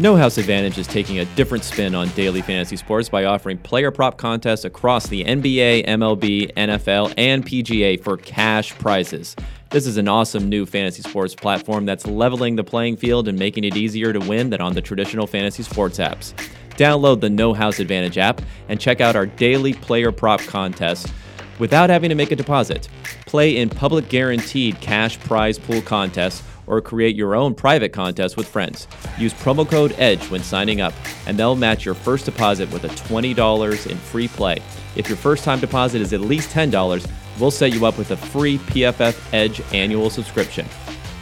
No House Advantage is taking a different spin on daily fantasy sports by offering player prop contests across the NBA, MLB, NFL, and PGA for cash prizes. This is an awesome new fantasy sports platform that's leveling the playing field and making it easier to win than on the traditional fantasy sports apps. Download the No House Advantage app and check out our daily player prop contests without having to make a deposit. Play in public guaranteed cash prize pool contests or create your own private contest with friends. Use promo code EDGE when signing up, and they'll match your first deposit with a $20 in free play. If your first time deposit is at least $10, we'll set you up with a free PFF Edge annual subscription.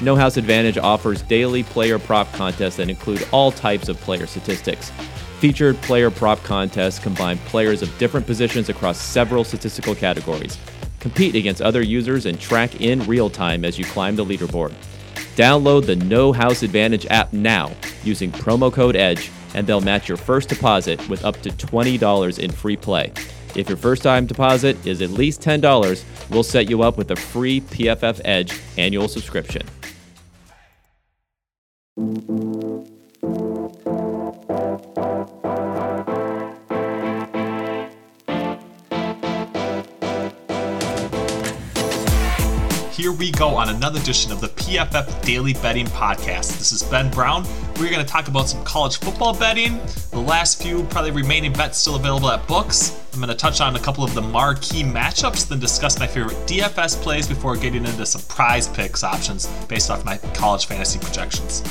No House Advantage offers daily player prop contests that include all types of player statistics. Featured player prop contests combine players of different positions across several statistical categories. Compete against other users and track in real time as you climb the leaderboard. Download the No House Advantage app now using promo code EDGE, and they'll match your first deposit with up to $20 in free play. If your first time deposit is at least $10, we'll set you up with a free PFF Edge annual subscription. Here we go on another edition of the PFF Daily Betting Podcast. This is Ben Brown. We're going to talk about some college football betting, the last few probably remaining bets still available at books. I'm going to touch on a couple of the marquee matchups, then discuss my favorite DFS plays before getting into some prize picks options based off my college fantasy projections.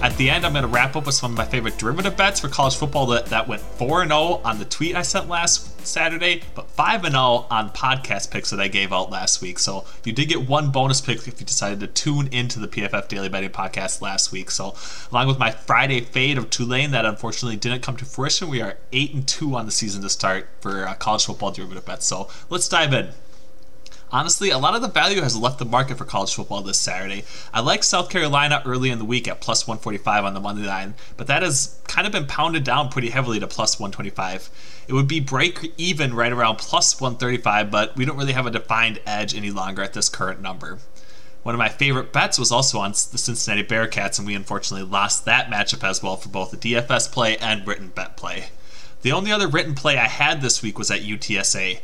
At the end, I'm going to wrap up with some of my favorite derivative bets for college football that, that went 4 0 on the tweet I sent last Saturday, but 5 and 0 on podcast picks that I gave out last week. So you did get one bonus pick if you decided to tune into the PFF Daily Betting Podcast last week. So, along with my Friday fade of Tulane that unfortunately didn't come to fruition, we are 8 and 2 on the season to start for uh, college football derivative bets. So let's dive in. Honestly, a lot of the value has left the market for college football this Saturday. I like South Carolina early in the week at plus 145 on the Monday line, but that has kind of been pounded down pretty heavily to plus 125. It would be break even right around plus 135, but we don't really have a defined edge any longer at this current number. One of my favorite bets was also on the Cincinnati Bearcats, and we unfortunately lost that matchup as well for both the DFS play and written bet play. The only other written play I had this week was at UTSA.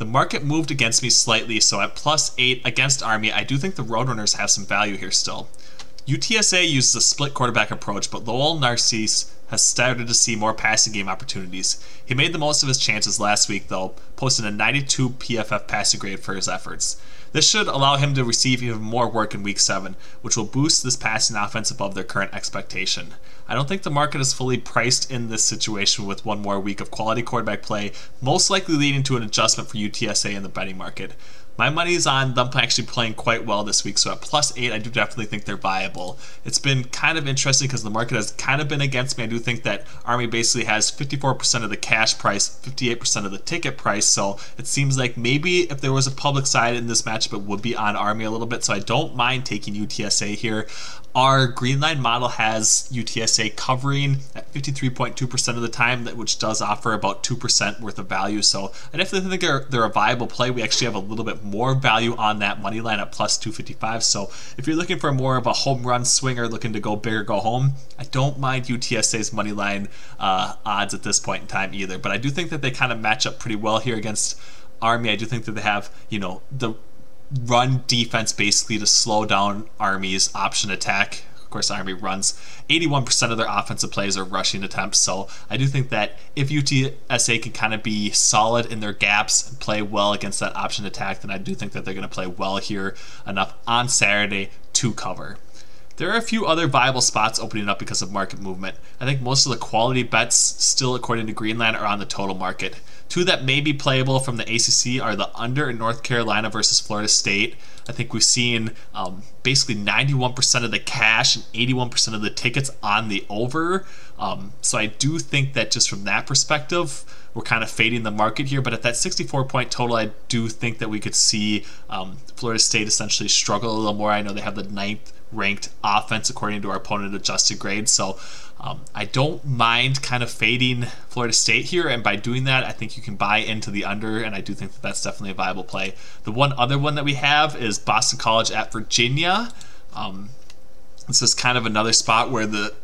The market moved against me slightly, so at plus 8 against Army, I do think the Roadrunners have some value here still. UTSA uses a split quarterback approach, but Lowell Narcisse has started to see more passing game opportunities. He made the most of his chances last week, though, posting a 92 PFF passing grade for his efforts. This should allow him to receive even more work in Week 7, which will boost this passing offense above their current expectation. I don't think the market is fully priced in this situation with one more week of quality quarterback play, most likely leading to an adjustment for UTSA in the betting market. My money is on them actually playing quite well this week, so at plus eight, I do definitely think they're viable. It's been kind of interesting because the market has kind of been against me. I do think that Army basically has 54% of the cash price, 58% of the ticket price, so it seems like maybe if there was a public side in this matchup, it would be on Army a little bit, so I don't mind taking UTSA here. Our Greenline model has UTSA covering at 53.2% of the time, which does offer about 2% worth of value. So I definitely think they're, they're a viable play. We actually have a little bit more value on that money line at plus 255. So if you're looking for more of a home run swinger looking to go big or go home, I don't mind UTSA's money line uh, odds at this point in time either. But I do think that they kind of match up pretty well here against Army. I do think that they have, you know, the run defense basically to slow down Army's option attack. Of course, Army runs 81% of their offensive plays are rushing attempts. So I do think that if UTSA can kind of be solid in their gaps and play well against that option attack, then I do think that they're going to play well here enough on Saturday to cover. There are a few other viable spots opening up because of market movement. I think most of the quality bets, still according to Greenline, are on the total market. Two that may be playable from the ACC are the under in North Carolina versus Florida State. I think we've seen um, basically 91% of the cash and 81% of the tickets on the over. Um, so I do think that just from that perspective, we're kind of fading the market here. But at that 64 point total, I do think that we could see um, Florida State essentially struggle a little more. I know they have the ninth ranked offense according to our opponent adjusted grade. So um, I don't mind kind of fading Florida State here, and by doing that, I think you can buy into the under, and I do think that that's definitely a viable play. The one other one that we have is Boston College at Virginia. Um, this is kind of another spot where the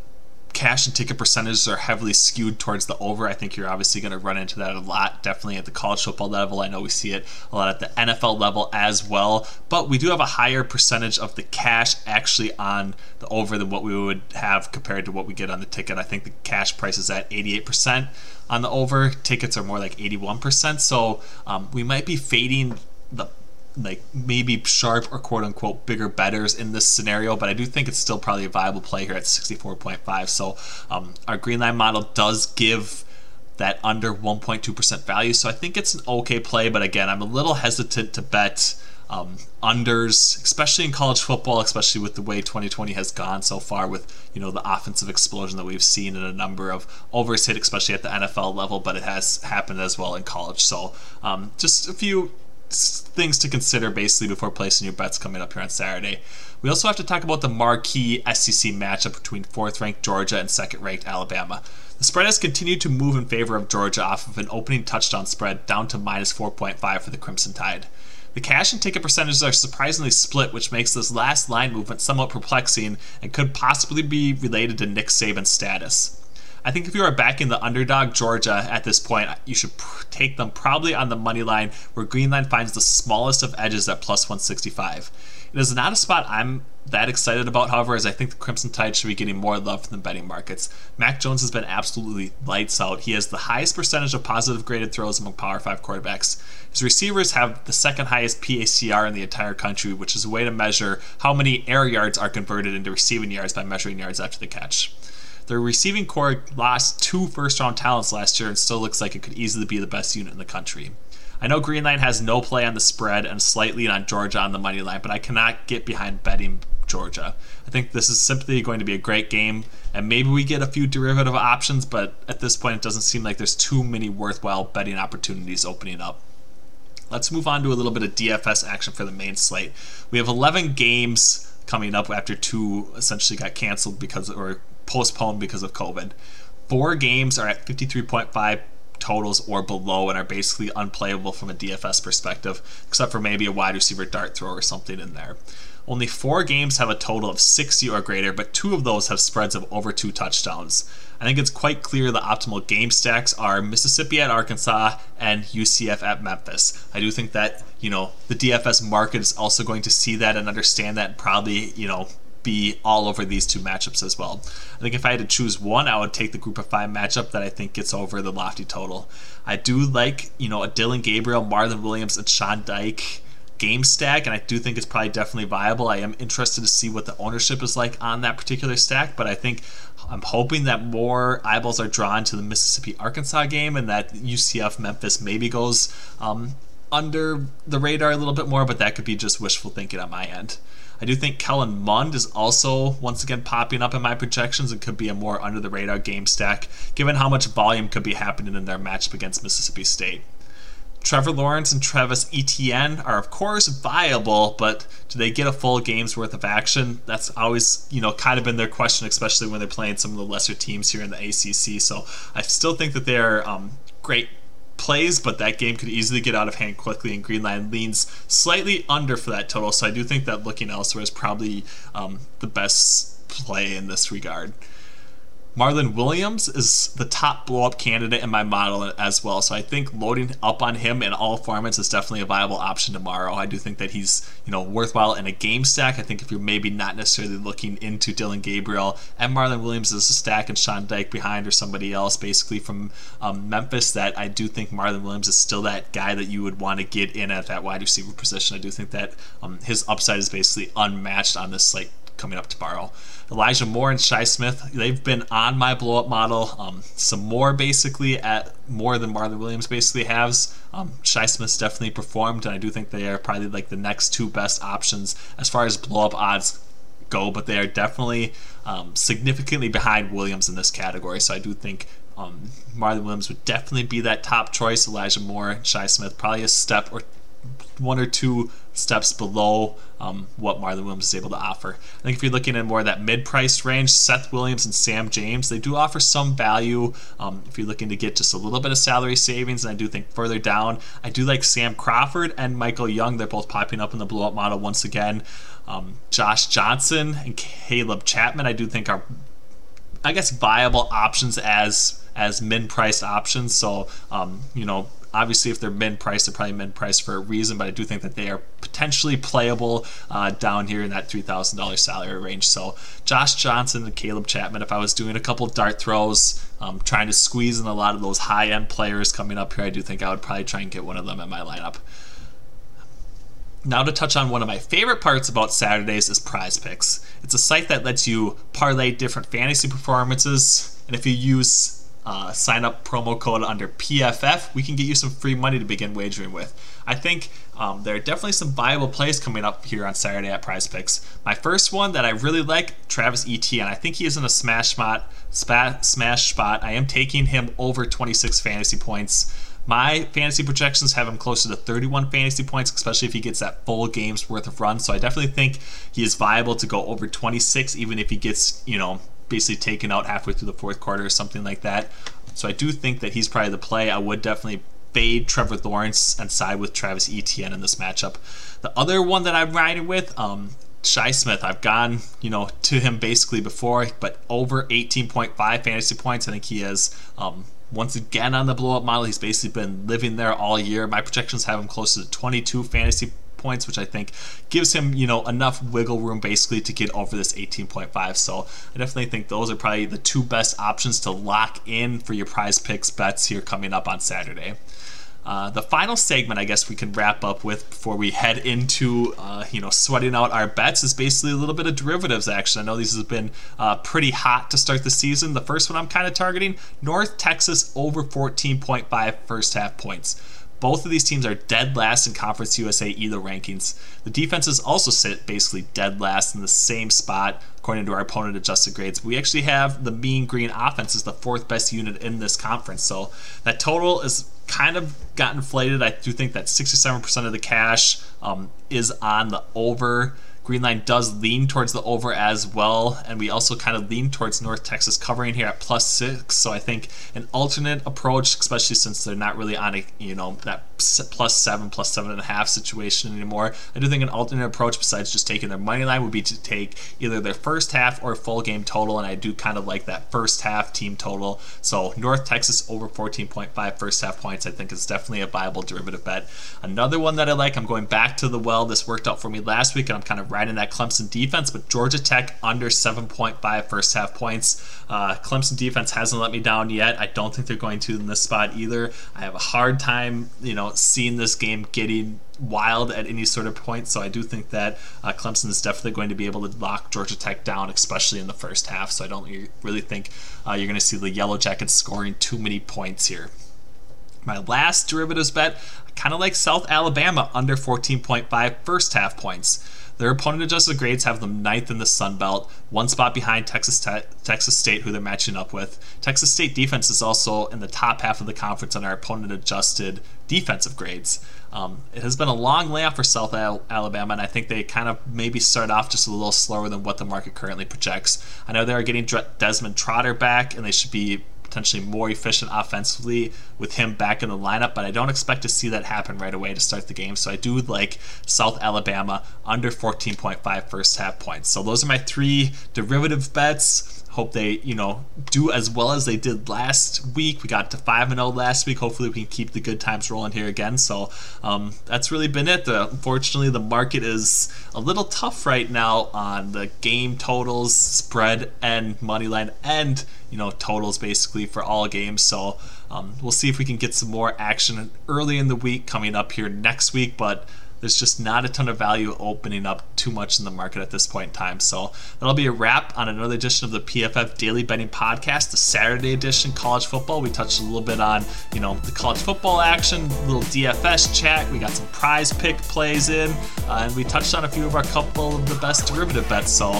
cash and ticket percentages are heavily skewed towards the over. I think you're obviously going to run into that a lot, definitely at the college football level. I know we see it a lot at the NFL level as well. But we do have a higher percentage of the cash actually on the over than what we would have compared to what we get on the ticket. I think the cash price is at 88% on the over. Tickets are more like 81%. So um, we might be fading the like maybe sharp or quote unquote bigger bettors in this scenario, but I do think it's still probably a viable play here at 64.5. So um, our green line model does give that under 1.2% value. So I think it's an okay play, but again, I'm a little hesitant to bet um, unders, especially in college football, especially with the way 2020 has gone so far, with you know the offensive explosion that we've seen in a number of overs hit, especially at the NFL level, but it has happened as well in college. So um, just a few things to consider basically before placing your bets coming up here on Saturday. We also have to talk about the marquee SEC matchup between fourth ranked Georgia and second ranked Alabama. The spread has continued to move in favor of Georgia off of an opening touchdown spread down to minus 4.5 for the Crimson Tide. The cash and ticket percentages are surprisingly split, which makes this last line movement somewhat perplexing and could possibly be related to Nick Saban's status. I think if you are backing the underdog Georgia at this point, you should pr- take them probably on the money line, where green line finds the smallest of edges at plus 165. It is not a spot I'm that excited about, however, as I think the Crimson Tide should be getting more love from the betting markets. Mac Jones has been absolutely lights out. He has the highest percentage of positive graded throws among Power 5 quarterbacks. His receivers have the second highest PACR in the entire country, which is a way to measure how many air yards are converted into receiving yards by measuring yards after the catch. Their receiving corps lost two first round talents last year and still looks like it could easily be the best unit in the country. I know Green Line has no play on the spread and slightly on Georgia on the money line, but I cannot get behind betting Georgia. I think this is simply going to be a great game, and maybe we get a few derivative options, but at this point, it doesn't seem like there's too many worthwhile betting opportunities opening up. Let's move on to a little bit of DFS action for the main slate. We have 11 games coming up after two essentially got canceled because or postponed because of COVID. Four games are at 53.5 totals or below and are basically unplayable from a DFS perspective, except for maybe a wide receiver dart throw or something in there. Only four games have a total of 60 or greater, but two of those have spreads of over two touchdowns. I think it's quite clear the optimal game stacks are Mississippi at Arkansas and UCF at Memphis. I do think that, you know, the DFS market is also going to see that and understand that and probably, you know, be all over these two matchups as well. I think if I had to choose one, I would take the group of five matchup that I think gets over the lofty total. I do like, you know, a Dillon Gabriel, Marlon Williams, and Sean Dykes game stack, and I do think it's probably definitely viable. I am interested to see what the ownership is like on that particular stack, but I think I'm hoping that more eyeballs are drawn to the Mississippi Arkansas game and that UCF Memphis maybe goes um, under the radar a little bit more, but that could be just wishful thinking on my end. I do think Kellen Mond is also once again popping up in my projections and could be a more under the radar game stack, given how much volume could be happening in their matchup against Mississippi State. Trevor Lawrence and Travis Etienne are of course viable, but do they get a full game's worth of action? That's always, you know, kind of been their question, especially when they're playing some of the lesser teams here in the ACC. So I still think that they're um, great plays, but that game could easily get out of hand quickly, and Greenline leans slightly under for that total. So I do think that looking elsewhere is probably um, the best play in this regard. Marlon Williams is the top blow up candidate in my model as well. So I think loading up on him in all formats is definitely a viable option tomorrow. I do think that he's, you know, worthwhile in a game stack. I think if you're maybe not necessarily looking into Dillon Gabriel and Marlon Williams as a stack and Sean Dykes behind or somebody else basically from um, Memphis, that I do think Marlon Williams is still that guy that you would want to get in at that wide receiver position. I do think that um, his upside is basically unmatched on this slate coming up tomorrow. Elijah Moore and Shi Smith, they've been on my blow up model. Um, some more basically at more than Marlon Williams basically has. Um, Shi Smith's definitely performed, and I do think they are probably like the next two best options as far as blow up odds go, but they are definitely um, significantly behind Williams in this category. So I do think um, Marlon Williams would definitely be that top choice. Elijah Moore, Shi Smith, probably a step or one or two steps below um, what Marlon Williams is able to offer. I think if you're looking at more of that mid-priced range, Seth Williams and Sam James, they do offer some value. Um, if you're looking to get just a little bit of salary savings, and I do think further down, I do like Sam Crawford and Michael Young. They're both popping up in the blow-up model once again. Um, Josh Johnson and Caleb Chapman, I do think are I guess, viable options as as min priced options. So, um, you know, obviously if they're min priced, they're probably min priced for a reason, but I do think that they are potentially playable uh, down here in that $3,000 salary range. So, Josh Johnson and Caleb Chapman, if I was doing a couple dart throws, um, trying to squeeze in a lot of those high end players coming up here, I do think I would probably try and get one of them in my lineup. Now, to touch on one of my favorite parts about Saturdays is Prize Picks. It's a site that lets you parlay different fantasy performances, and if you use uh, sign up promo code under PFF, we can get you some free money to begin wagering with. I think um, there are definitely some viable plays coming up here on Saturday at Prize Picks. My first one that I really like, Travis Etienne. I think he is in a smash spot. smash spot. I am taking him over 26 fantasy points. My fantasy projections have him closer to 31 fantasy points, especially if he gets that full game's worth of run. So I definitely think he is viable to go over 26, even if he gets, you know, basically taken out halfway through the fourth quarter or something like that. So I do think that he's probably the play. I would definitely fade Trevor Lawrence and side with Travis Etienne in this matchup. The other one that I'm riding with, um, Shi Smith, I've gone, you know, to him basically before, but over 18.5 fantasy points. I think he is um, once again on the blow up model. He's basically been living there all year. My projections have him close to 22 fantasy points, which I think gives him, you know, enough wiggle room basically to get over this 18.5. So I definitely think those are probably the two best options to lock in for your prize picks bets here coming up on Saturday. Uh, the final segment, I guess we can wrap up with before we head into, uh, you know, sweating out our bets is basically a little bit of derivatives action. I know these have been uh, pretty hot to start the season. The first one I'm kind of targeting North Texas over 14.5 first half points. Both of these teams are dead last in Conference USA ELO rankings. The defenses also sit basically dead last in the same spot according to our opponent adjusted grades. We actually have the mean green offense as the fourth best unit in this conference. So that total is kind of got inflated. I do think that 67% of the cash um, is on the over Green line does lean towards the over as well, and we also kind of lean towards North Texas covering here at plus six. So I think an alternate approach, especially since they're not really on a you know that plus seven, plus seven and a half situation anymore. I do think an alternate approach besides just taking their money line would be to take either their first half or full game total, and I do kind of like that first half team total. So North Texas over 14.5 first half points, I think is definitely a viable derivative bet. Another one that I like, I'm going back to the well. This worked out for me last week, and I'm kind of right in that Clemson defense, but Georgia Tech under 7.5 first half points. Uh, Clemson defense hasn't let me down yet. I don't think they're going to in this spot either. I have a hard time, you know, seeing this game getting wild at any sort of point. So I do think that uh, Clemson is definitely going to be able to lock Georgia Tech down, especially in the first half. So I don't really think uh, you're going to see the Yellow Jackets scoring too many points here. My last derivatives bet, I kind of like South Alabama under 14.5 first half points. Their opponent adjusted grades have them ninth in the Sun Belt, one spot behind Texas Te- Texas State, who they're matching up with. Texas State defense is also in the top half of the conference on our opponent adjusted defensive grades. Um, it has been a long layoff for South Al- Alabama, and I think they kind of maybe start off just a little slower than what the market currently projects. I know they are getting Desmond Trotter back, and they should be potentially more efficient offensively with him back in the lineup, but I don't expect to see that happen right away to start the game. So I do like South Alabama under 14.5 first half points. So those are my three derivative bets hope they you know do as well as they did last week. We got to 5 and 0 last week. Hopefully we can keep the good times rolling here again. So um, that's really been it. The, unfortunately the market is a little tough right now on the game totals spread and money line and you know totals basically for all games. So um, we'll see if we can get some more action early in the week coming up here next week. But there's just not a ton of value opening up too much in the market at this point in time. So that'll be a wrap on another edition of the PFF Daily Betting Podcast, the Saturday edition, college football. We touched a little bit on, you know, the college football action, little DFS chat. We got some prize pick plays in, uh, and we touched on a few of our couple of the best derivative bets. So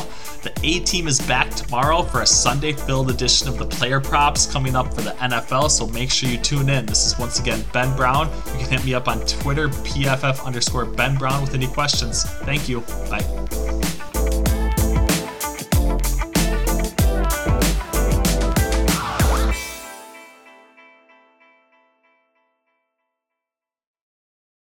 the A team is back tomorrow for a Sunday filled edition of the player props coming up for the NFL. So make sure you tune in. This is once again Ben Brown. You can hit me up on Twitter, PFF underscore Ben Brown with any questions. Thank you. Bye.